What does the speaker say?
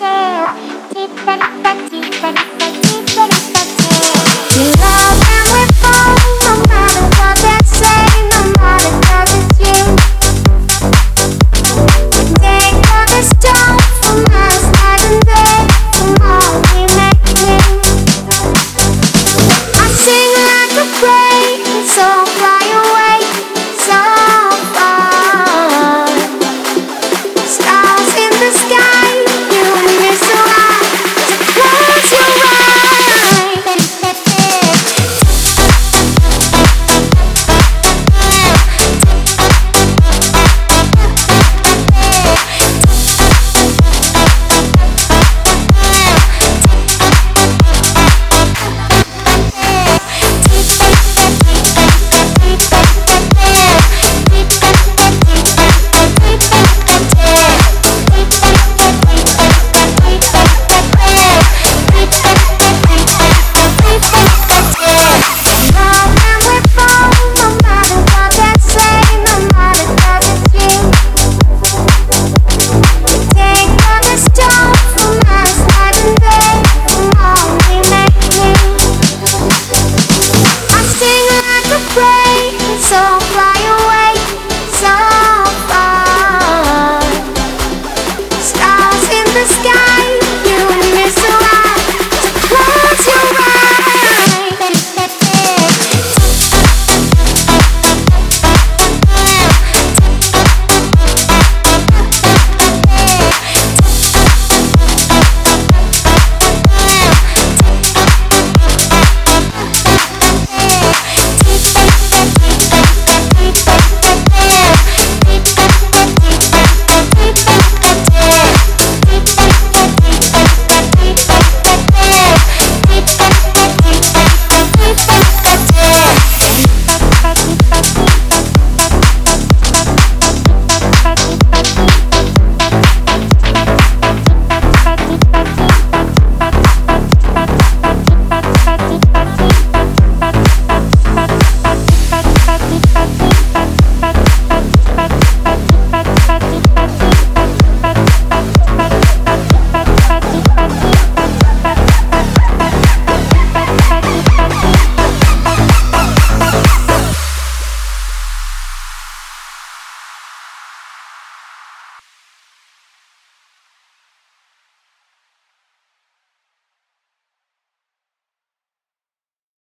Bye. the sky.